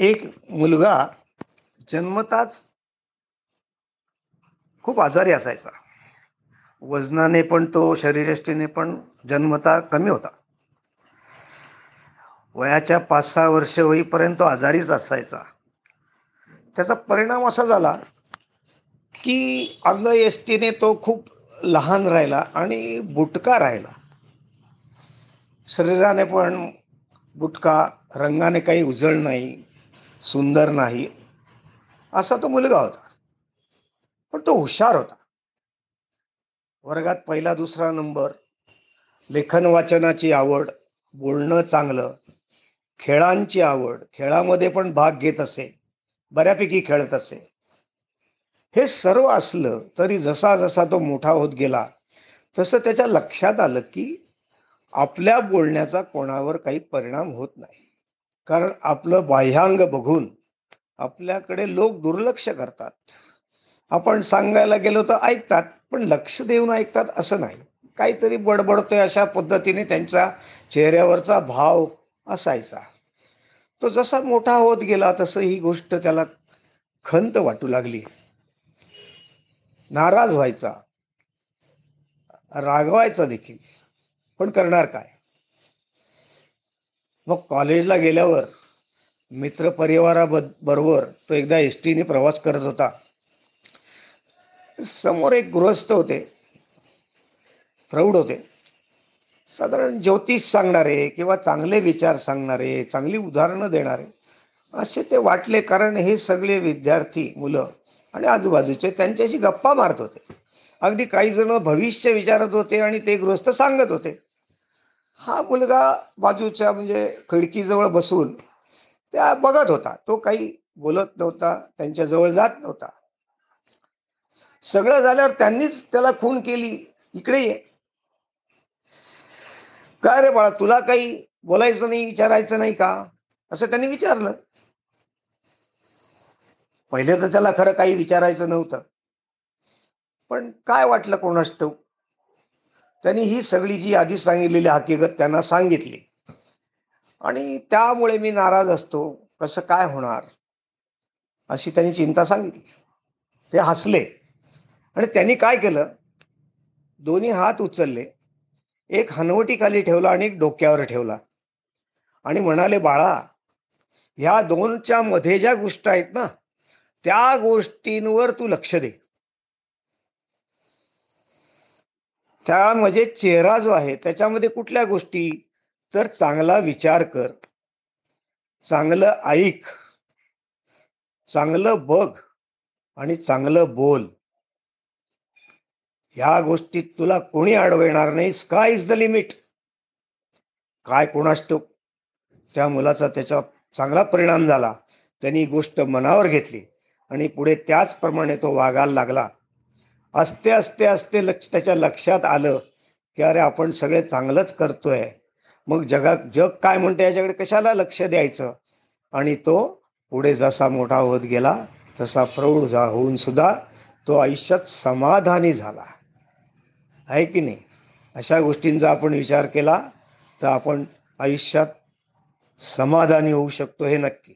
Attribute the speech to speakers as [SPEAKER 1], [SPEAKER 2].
[SPEAKER 1] एक मुलगा जन्मताच खूप आजारी असायचा. वजनाने पण तो शरीरष्टीने पण जन्मता कमी होता. वयाच्या पाच सहा वर्ष होईपर्यंत तो आजारीच असायचा. त्याचा परिणाम असा झाला की अंग एसटीने तो खूप लहान राहिला आणि बुटका राहिला. शरीराने पण बुटका रंगाने काही उजळ नाही. सुंदर नाही. असा तो मुलगा होता. पण तो हुशार होता. वर्गात पहिला दुसरा नंबर. लेखन वाचनाची आवड बोलणं चांगलं खेळांची आवड खेळामध्ये पण भाग घेत असे बऱ्यापैकी खेळत असे. हे सर्व असलं तरी जसा जसा तो मोठा होत गेला तसं त्याच्या लक्षात आलं की आपल्या बोलण्याचा कोणावर काही परिणाम होत नाही. कारण आपलं बाह्यांग बघून आपल्याकडे लोक दुर्लक्ष करतात. आपण सांगायला गेलो तर ऐकतात पण लक्ष देऊन ऐकतात असं नाही. काहीतरी बडबडतोय अशा पद्धतीने त्यांचा चेहऱ्यावरचा भाव असायचा. तो जसा मोठा होत गेला तसं ही गोष्ट त्याला खंत वाटू लागली. नाराज व्हायचा. रागवायचा देखील. पण करणार काय? मग कॉलेजला गेल्यावर मित्र परिवाराबरोबर तो एकदा एस टीने प्रवास करत होता. समोर एक गृहस्थ होते. प्रौढ होते. साधारण ज्योतिष सांगणारे किंवा चांगले विचार सांगणारे चांगली उदाहरणं देणारे असे ते वाटले कारण हे सगळे विद्यार्थी मुलं आणि आजूबाजूचे त्यांच्याशी गप्पा मारत होते. अगदी काही जण भविष्य विचारत होते आणि ते गृहस्थ सांगत होते. हा मुलगा बाजूच्या म्हणजे खिडकीजवळ बसून त्या बघत होता. तो काही बोलत नव्हता त्यांच्या जवळ जात नव्हता. सगळं झाल्यावर त्यांनीच त्याला खून केली. इकडे ये. काय रे बाळा तुला काही बोलायचं नाही विचारायचं नाही का? असं त्यांनी विचारलं. पहिले तर त्याला खरं काही विचारायचं नव्हतं. पण काय वाटलं कोणास ठाऊक? त्यांनी ही सगळी जी आधी सांगितलेली हकीकत त्यांना सांगितली. आणि त्यामुळे मी नाराज असतो. कसं काय होणार? अशी त्यांनी चिंता सांगितली. ते हसले. आणि त्यांनी काय केलं? दोन्ही हात उचलले. एक हनवटी खाली ठेवला आणि एक डोक्यावर ठेवला. आणि म्हणाले बाळा ह्या दोनच्या मध्ये ज्या गोष्ट आहेत ना त्या गोष्टींवर तू लक्ष दे. त्यामध्ये म्हणजे चेहरा जो आहे त्याच्यामध्ये कुठल्या गोष्टी? तर चांगला विचार कर. चांगलं ऐक. चांगलं बघ आणि चांगलं बोल. ह्या गोष्टीत तुला कोणी अडवणार नाही. स्काय इज द लिमिट काय कोणास त्या मुलाचा त्याचा चांगला परिणाम झाला. त्यांनी गोष्ट मनावर घेतली आणि पुढे त्याचप्रमाणे तो वागायला लागला. असते असते असते लक्ष त्याच्या लक्षात आलं की अरे आपण सगळे चांगलंच करतोय. मग जगात जग काय म्हणते याच्याकडे? कशाला लक्ष द्यायचं? आणि तो पुढे जसा मोठा होत गेला तसा प्रौढ जा होऊन सुद्धा तो आयुष्यात समाधानी झाला. आहे की नाही? अशा गोष्टींचा आपण विचार केला तर आपण आयुष्यात समाधानी होऊ शकतो हे नक्की.